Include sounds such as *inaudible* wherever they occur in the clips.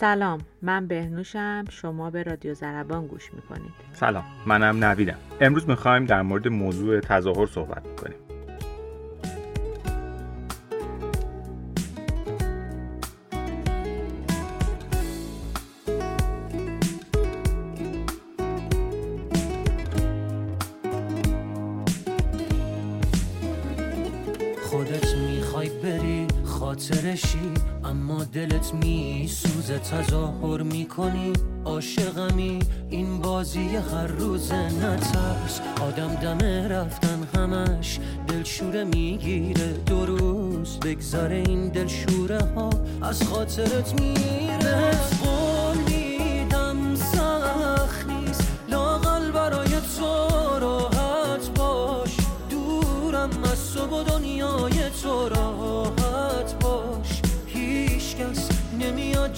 سلام من بهنوشم شما به رادیو زربان گوش می‌کنید. سلام منم نویدم. امروز می‌خوایم در مورد موضوع تظاهر صحبت می‌کنیم اما دلت میسوزه تظاهر می‌کنی. عاشقمی این بازی هر روز نترس. آدم دمه رفتن همش دلشوره می‌گیره. دو روز بگذره این دلشوره ها از خاطرت میره. قول سخت نیست. لاقل برای تو راحت باش. دورم از و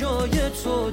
جای تو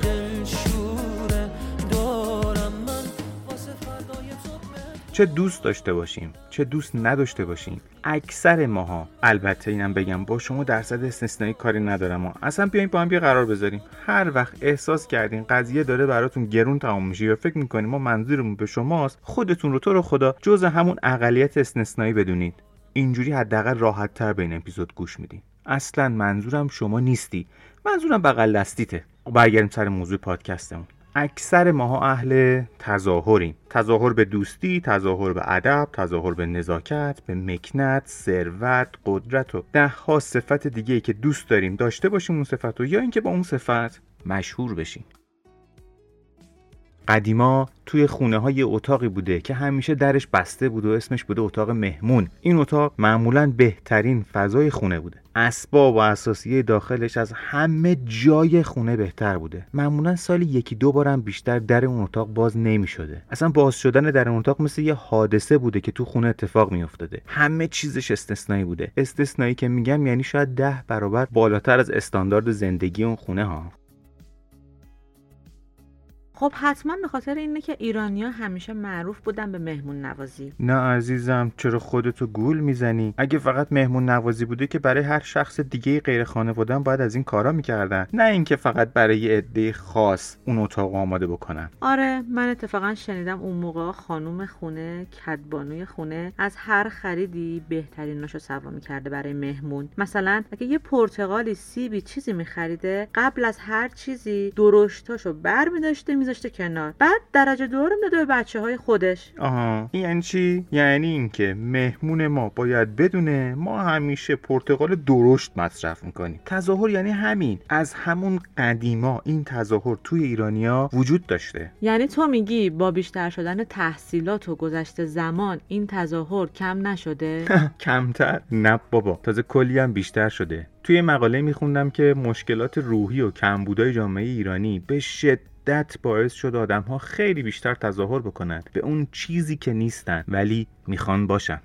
چه دوست داشته باشیم چه دوست نداشته باشیم. اکثر ماها البته اینم بگم با شما درصد استثنایی کاری ندارم ما اصلا بیاین با هم یه قرار بذاریم. هر وقت احساس کردین قضیه داره براتون گرون تمام میشه یا فکر می‌کنیم ما منظورمون به شماست خودتون رو تو رو خدا جز همون اقلیت استثنایی بدونید. اینجوری حداقل راحت تر به این اپیزود گوش میدین. اصلا منظورم شما نیستی. منظورم بغل دستیته. برگردیم سر موضوع پادکستمون. اکثر ماها اهل تظاهریم. تظاهر به دوستی تظاهر به ادب تظاهر به نزاکت به مکنت ثروت قدرت و ده ها صفت دیگه ای که دوست داریم داشته باشیم اون صفت رو یا اینکه با اون صفت مشهور بشیم. قدیما توی خونه های اتاقی بوده که همیشه درش بسته بود و اسمش بوده اتاق مهمون. این اتاق معمولا بهترین فضای خونه بوده. اسباب و اساسیه داخلش از همه جای خونه بهتر بوده. معمولا سالی یکی دو بارم بیشتر در اون اتاق باز نمی شده اصلا باز شدن در اون اتاق مثل یه حادثه بوده که تو خونه اتفاق می افتاده همه چیزش استثنایی بوده. استثنایی که میگم یعنی شاید ده برابر بالاتر از استاندارد زندگی اون خونه ها خب حتما به خاطر اینه که ایرانیا همیشه معروف بودن به مهمون نوازی. نه عزیزم چرا خودتو گول می‌زنی؟ اگه فقط مهمون نوازی بوده که برای هر شخص دیگه غیر خانواده باید از این کارا می‌کردن. نه اینکه فقط برای یه عده خاص اون اتاق آماده بکنن. آره من اتفاقا شنیدم اون موقع خانوم خونه کدبانوی خونه از هر خریدی بهتریناشو سوا می‌کرده برای مهمون. مثلا اگه یه پرتقالی سیبی چیزی میخریده قبل از هر چیزی درشتاشو بر میداشته میذاشته کنار. بعد درجه دورم داده به بچه های خودش. آها. این یعنی چی؟ یعنی اینکه مهمون ما باید بدونه ما همیشه پرتقال درشت مصرف می‌کنیم. تظاهر یعنی همین. از همون قدیما این تظاهر توی ایرانیا وجود داشته. یعنی تو میگی با بیشتر شدن تحصیلات و گذشته زمان این تظاهر کم نشده؟ *laughs* کمتر؟ نه بابا. تازه کلی هم بیشتر شده. توی مقاله میخوندم که مشکلات روحی و کمبودای جامعه ایرانی به شدت باعث شد آدم ها خیلی بیشتر تظاهر بکنند به اون چیزی که نیستن ولی می‌خوان باشن.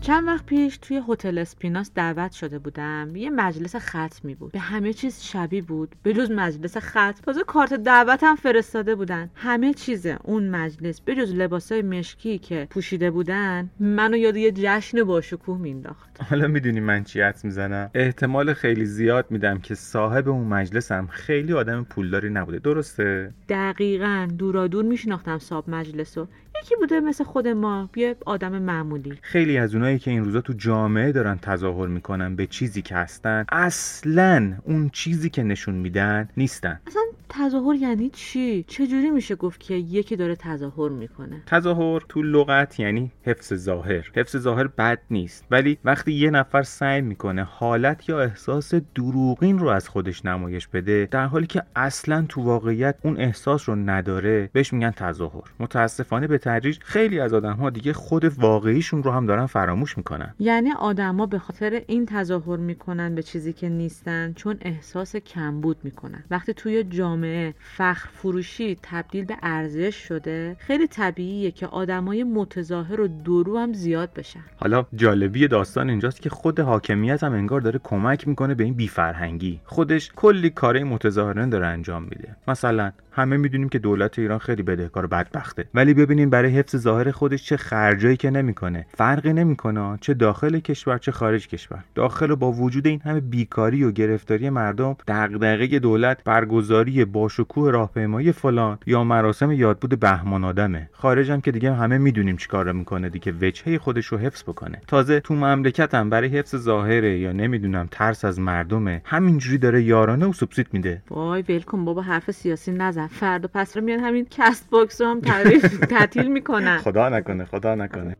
چند وقت پیش توی هتل اسپیناس دعوت شده بودم. یه مجلس ختمی بود. به همه چیز شبیه بود. به جز مجلس ختم تازه کارت دعوت هم فرستاده بودن. همه چیز اون مجلس به جز لباسای مشکی که پوشیده بودن منو یاد یه جشن باشکوه مینداخت حالا می‌دونی من چی حدس می‌زنم؟ احتمال خیلی زیاد میدم که صاحب اون مجلس هم خیلی آدم پولداری نبوده. درسته؟ دقیقا. دورادور میشناختم صاحب مجلس رو یکی بوده مثل خود ما یه آدم معمولی. خیلی از اونایی که این روزا تو جامعه دارن تظاهر می‌کنن به چیزی که هستن اصلا اون چیزی که نشون میدن نیستن. اصلا تظاهر یعنی چی؟ چجوری میشه گفت که یکی داره تظاهر می‌کنه؟ تظاهر تو لغت یعنی حفظ ظاهر. حفظ ظاهر بد نیست ولی وقتی یه نفر سعی می‌کنه حالت یا احساس دروغین رو از خودش نمایش بده در حالی که اصلا تو واقعیت اون احساس رو نداره بهش میگن تظاهر. متاسفانه به تدریج خیلی از آدم ها دیگه خود واقعیشون رو هم دارن فراموش می‌کنن. یعنی آدما به خاطر این تظاهر می‌کنن به چیزی که نیستن چون احساس کمبود می‌کنن. وقتی توی جامعه جامعه فخر فروشی تبدیل به ارزش شده خیلی طبیعیه که آدمای متظاهر و درو هم زیاد بشن. حالا جالبی داستان اینجاست که خود حاکمیت هم انگار داره کمک می‌کنه به این بیفرهنگی. خودش کلی کارهای متظاهرانه داره انجام میده. مثلا همه می‌دونیم که دولت ایران خیلی بدهکار و بدبخته. ولی ببینین برای حفظ ظاهر خودش چه خرجایی که نمی‌کنه فرقی نمی‌کنه چه داخل کشور چه خارج کشور. داخل با وجود این همه بیکاری و گرفتاری مردم دغدغه دولت برگزاری باشکوه راهپیمایی فلان یا مراسم یادبود بهمان آدمه. خارج هم که دیگه همه می‌دونیم چیکار می‌کنه دیگه وجهه خودش رو حفظ بکنه. تازه تو مملکت هم برای حفظ ظاهره یا نمی‌دونم ترس از مردمه همینجوری داره یارانه و سوبسید میده. وای ول کن بابا حرف سیاسی نزن. فردا پس‌فردا میان همین Castbox رو هم تعریف تعطیل می‌کنن. خدا نکنه خدا نکنه.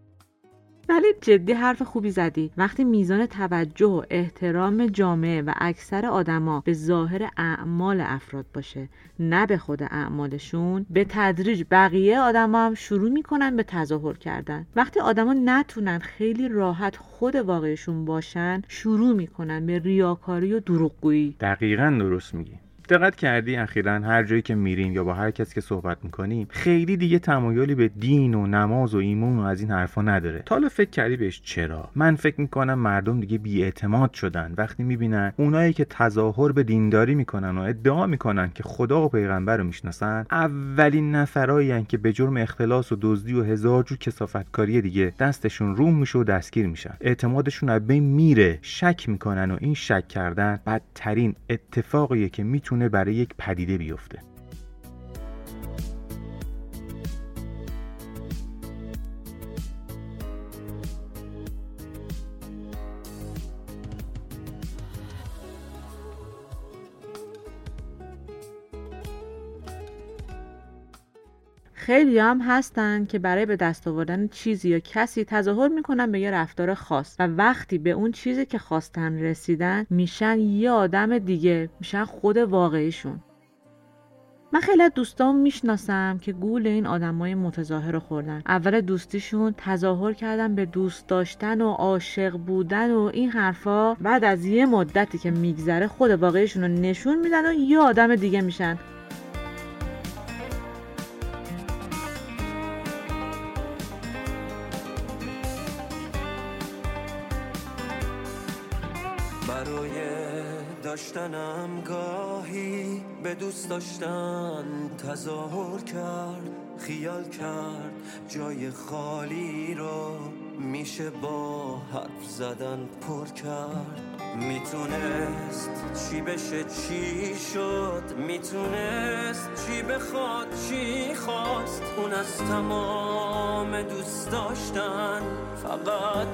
ولی جدی حرف خوبی زدی. وقتی میزان توجه و احترام جامعه و اکثر آدما به ظاهر اعمال افراد باشه نه به خود اعمالشون به تدریج بقیه آدما هم شروع می‌کنن به تظاهر کردن. وقتی آدما نتونن خیلی راحت خود واقعشون باشن شروع می‌کنن به ریاکاری و دروغگویی. دقیقا درست میگی. دقت کردی اخیرا هر جایی که میریم یا با هر کسی که صحبت می‌کنیم خیلی دیگه تمایلی به دین و نماز و ایمون و از این حرفا نداره. حالا فکر کردی بهش چرا؟ من فکر می‌کنم مردم دیگه بیاعتماد شدن. وقتی می‌بینن اونایی که تظاهر به دینداری می‌کنن و ادعا می‌کنن که خدا و پیغمبر رو می‌شناسن اولین نفرایی که به جرم اختلاس و دزدی و هزار جور کسافتکاری دیگه دستشون روم میشه و دستگیر میشن. اعتمادشون از بین میره شک می‌کنن و این شک کردن بدترین اتفاقیه که می‌تونه برای یک پدیده بیفته. خیلی هم هستن که برای به دست آوردن چیزی یا کسی تظاهر می‌کنن به یه رفتار خاص و وقتی به اون چیزی که خواستن رسیدن میشن یه آدم دیگه میشن خود واقعیشون. من خیلی از دوستام می‌شناسم که گول این آدمای متظاهر رو خوردن. اول دوستیشون تظاهر کردن به دوست داشتن و عاشق بودن و این حرفا. بعد از یه مدتی که میگذره خود واقعیشون رو نشون میدن و یه آدم دیگه میشن. به دوست داشتن تظاهر کرد خیال کرد جای خالی رو میشه با حرف زدن پر کرد. می‌تونست چی بشه چی شد؟ می‌تونست چی بخواد چی خواست؟ اون از تمام دوست داشتن فقط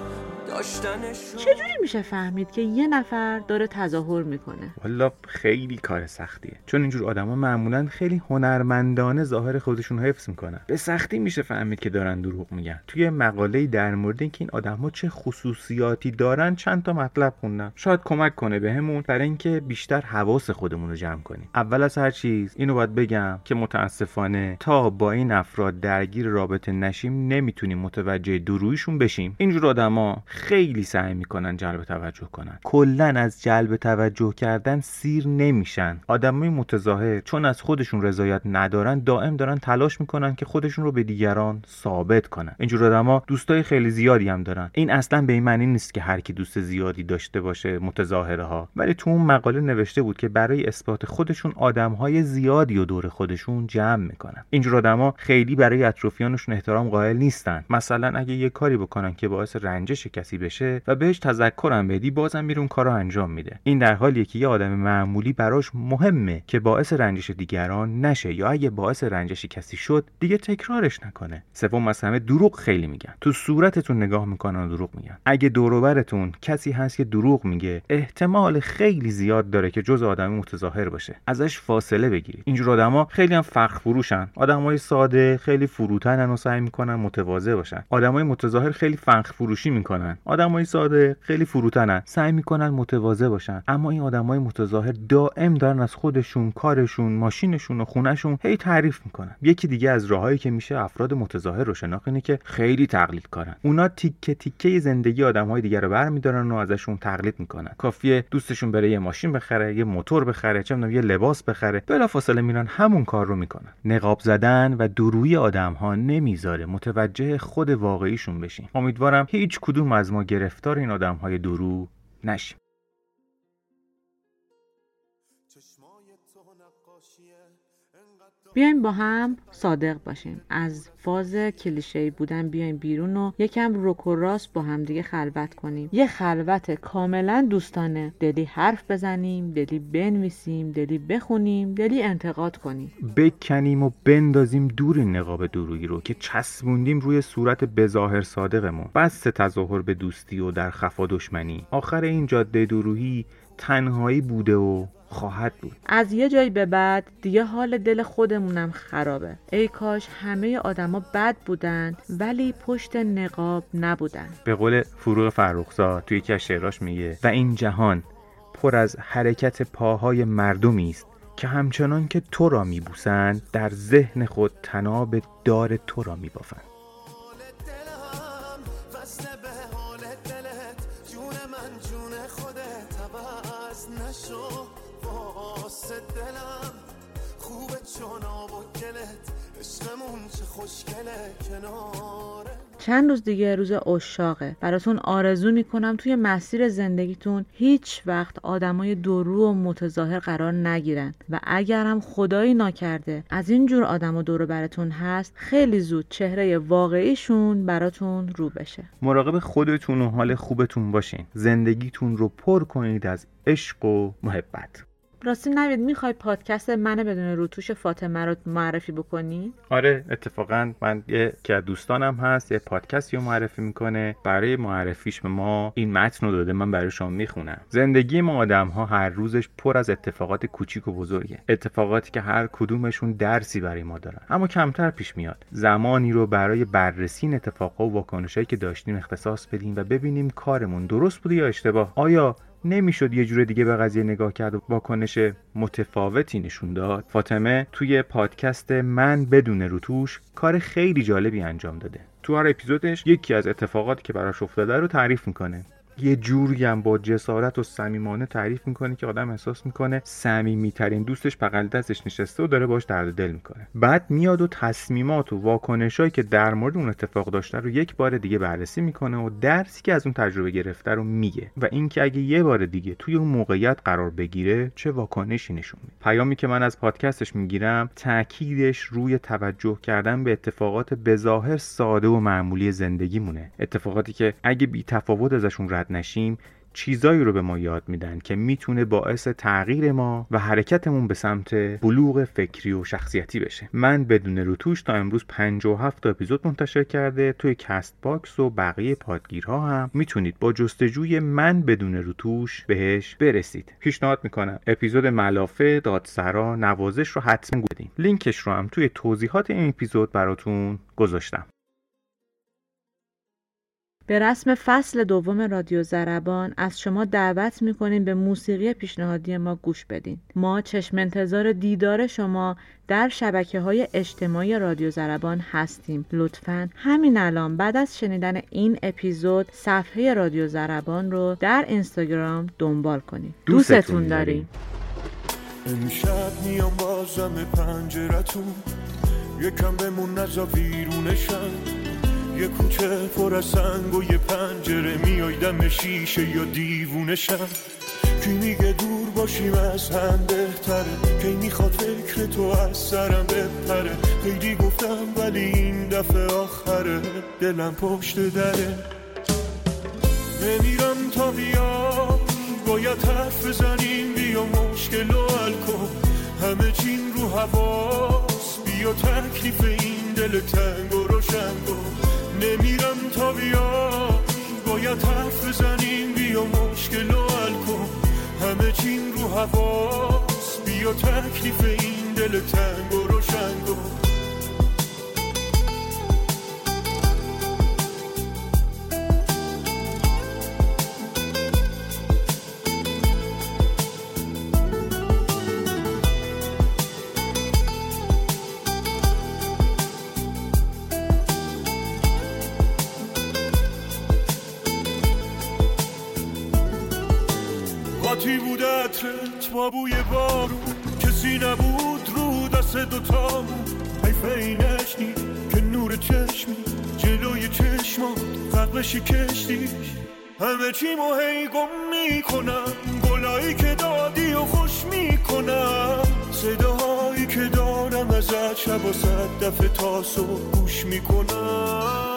چجوری میشه فهمید که یه نفر داره تظاهر می‌کنه؟ والا خیلی کار سختیه. چون اینجور آدما معمولا خیلی هنرمندانه ظاهر خودشون حفظ می‌کنن. به سختی میشه فهمید که دارن دروغ میگن. توی مقاله در مورد اینکه این آدما چه خصوصیاتی دارن چند تا مطلب خوندم. شاید کمک کنه بهمون برای اینکه بیشتر حواس خودمون رو جمع کنیم. اول از هر چیز اینو باید بگم که متاسفانه تا با این افراد درگیر رابطه نشیم نمی‌تونیم متوجه درویشون بشیم. اینجور آدما خیلی سعی می‌کنن جلب توجه کنن. کلا از جلب توجه کردن سیر نمیشن. آدمای متظاهر چون از خودشون رضایت ندارن دائم دارن تلاش می‌کنن که خودشون رو به دیگران ثابت کنن. اینجور آدما دوستای خیلی زیادی هم دارن. این اصلا به این معنی نیست که هر کی دوست زیادی داشته باشه متظاهره ها ولی تو اون مقاله نوشته بود که برای اثبات خودشون آدمهای زیادی و دور خودشون جمع می‌کنن. اینجور آدما خیلی برای اطرافیانشون احترام قائل نیستن. مثلا اگه یه کاری بکنن که باعث رنجش کسی بشه و بهش تذکرم بدی بازم میره اون کارو انجام میده. این در حالیه که یه آدم معمولی براش مهمه که باعث رنجش دیگران نشه یا اگه باعث رنجش کسی شد دیگه تکرارش نکنه. سوم از همه دروغ خیلی میگن. تو صورتتون نگاه می‌کنن و دروغ میگن. اگه دوروبرتون کسی هست که دروغ میگه احتمال خیلی زیاد داره که جز آدم متظاهر باشه. ازش فاصله بگیرید. اینجور آدما خیلی هم فخر فروشن. آدمای ساده خیلی فروتنن و سعی می‌کنن متواضع باشن. آدمای متظاهر خیلی فخر فروشی می‌کنن. باشن آدمای ساده خیلی فروتنن. سعی می‌کنن متواضع باشن. اما این آدمای متظاهر دائم دارن از خودشون کارشون ماشینشون و خونهشون هی تعریف می‌کنن. یکی دیگه از راههایی که میشه افراد متظاهر رو شناخت اینه که خیلی تقلید کارن. اونا تیکه تیکه زندگی آدمهای دیگر رو برمیدارن و ازشون تقلید می‌کنن. کافیه دوستشون بره یه ماشین بخره یه موتور بخره چه یه لباس بخره. بلافاصله میرن همون کار رو می‌کنن. نقاب زدن و دروی آدم ها نمی‌ذاره متوجه خود واقعیشون بشین. امیدوارم هیچ کدوم از ما گرفتار این آدم های درو نشیم بیایم با هم صادق باشیم. از فاز کلیشه بودن بیایم بیرون و یکم روک و راست با هم دیگه خلوت کنیم. یه خلوت کاملا دوستانه. دلی حرف بزنیم دلی بنویسیم دلی بخونیم دلی انتقاد کنیم. بکنیم و بندازیم دور نقاب درویی رو که چسبوندیم روی صورت بظاهر صادقمون. بس تظاهر به دوستی و در خفا دشمنی. آخر این جاده دروهی تنهایی بوده و خواهد بود. از یه جایی به بعد دیگه حال دل خودمونم خرابه. ای کاش همه آدما بد بودن ولی پشت نقاب نبودن. به قول فروغ فرخزاد توی یکی از شعراش میگه و این جهان پر از حرکت پاهای مردمی است که همچنان که تو را میبوسند در ذهن خود تناب دار تو را میبافند. چند روز دیگه روز اشاقه براتون آرزو می‌کنم توی مسیر زندگیتون هیچ وقت آدمای درو و متظاهر قرار نگیرن. و اگرم خدایی ناکرده از این جور آدم و دورو براتون هست خیلی زود چهره واقعیشون براتون رو بشه. مراقب خودتون و حال خوبتون باشین. زندگیتون رو پر کنید از عشق و محبت. راستی نوید می‌خوای پادکست من بدون روتوش فاطمه رو معرفی بکنی؟ آره اتفاقا من یه که دوستانم هست یه پادکستی رو معرفی می‌کنه. برای معرفیش به ما این متن رو داده من برای شما می‌خونم. زندگی ما آدم ها هر روزش پر از اتفاقات کوچیک و بزرگه. اتفاقاتی که هر کدومشون درسی برای ما دارن اما کمتر پیش میاد. زمانی رو برای بررسی این اتفاقها و واکنشهایی که داشتیم اختصاص بدیم و ببینیم کارمون درست بوده یا اشتباه. آیا نمی‌شد یه جور دیگه به قضیه نگاه کرد و واکنش متفاوتی نشون داد. فاطمه توی پادکست من بدون روتوش کار خیلی جالبی انجام داده. تو هر اپیزودش یکی از اتفاقاتی که براش افتاده رو تعریف می‌کنه. یه جوری هم با جسارت و صمیمانه تعریف می‌کنه که آدم احساس می‌کنه صمیمیترین دوستش بغل دستش نشسته و داره باش درد دل می‌کنه. بعد میاد و تصمیمات و واکنشهایی که در مورد اون اتفاق داشته رو یک بار دیگه بررسی می‌کنه و درسی که از اون تجربه گرفته رو میگه و اینکه اگه یه بار دیگه توی اون موقعیت قرار بگیره چه واکنشی نشون میده. پیامی که من از پادکستش می‌گیرم تاکیدش روی توجه کردن به اتفاقات بظاهر ساده و معمولی زندگیمونه. اتفاقاتی که اگه بی تفاوت ازشون رد نشیم چیزایی رو به ما یاد میدن که می‌تونه باعث تغییر ما و حرکتمون به سمت بلوغ فکری و شخصیتی بشه. من بدون روتوش تا امروز 57 تا اپیزود منتشر کرده توی Castbox و بقیه پادگیرها هم. می‌تونید با جستجوی من بدون روتوش بهش برسید. پیشنهاد می‌کنم. اپیزود ملافه دادسرا نوازش رو حتما گوش لینکش رو هم توی توضیحات این اپیزود براتون گذاشتم. به رسم فصل دوم رادیو زربان از شما دعوت می‌کنیم به موسیقی پیشنهادی ما گوش بدین. ما چشم انتظار دیدار شما در شبکه های اجتماعی رادیو زربان هستیم. لطفا همین الان بعد از شنیدن این اپیزود صفحه رادیو زربان رو در اینستاگرام دنبال کنید. دوستتون داریم. امشب میام بازم پنجرتون. یکم بمون نزا بیرونشم. یه کوچه پر از سنگ و یه پنجره میای دم شیشه یا دیوونشم کی میگه دور باشیم از هم بهتره؟ کی می‌خواد فکر تو از سرم بپره؟ خیلی گفتم ولی این دفعه آخره. دلم پشت دره. نمیرم تا بیا باید حرف بزنیم. بیا مشکل و کن. همه چین رو حواس. بیا تکلیف این دل تنگ و روشن کن. نمیرم تا بیا. باید حرف بزنیم بیا مشکل و کن. همه چین رو حواس. بیا تکلیف این دل تنگ و روشن. دست دوتامون حیفه این که نور چشمی جلوی چشمات قبلشی کشتی همه چی هی گم می‌کنم گلایی که دادی و خوش می‌کنم. صداهایی که دارم ازت شب و صد دفعه تاسو گوش می‌کنم.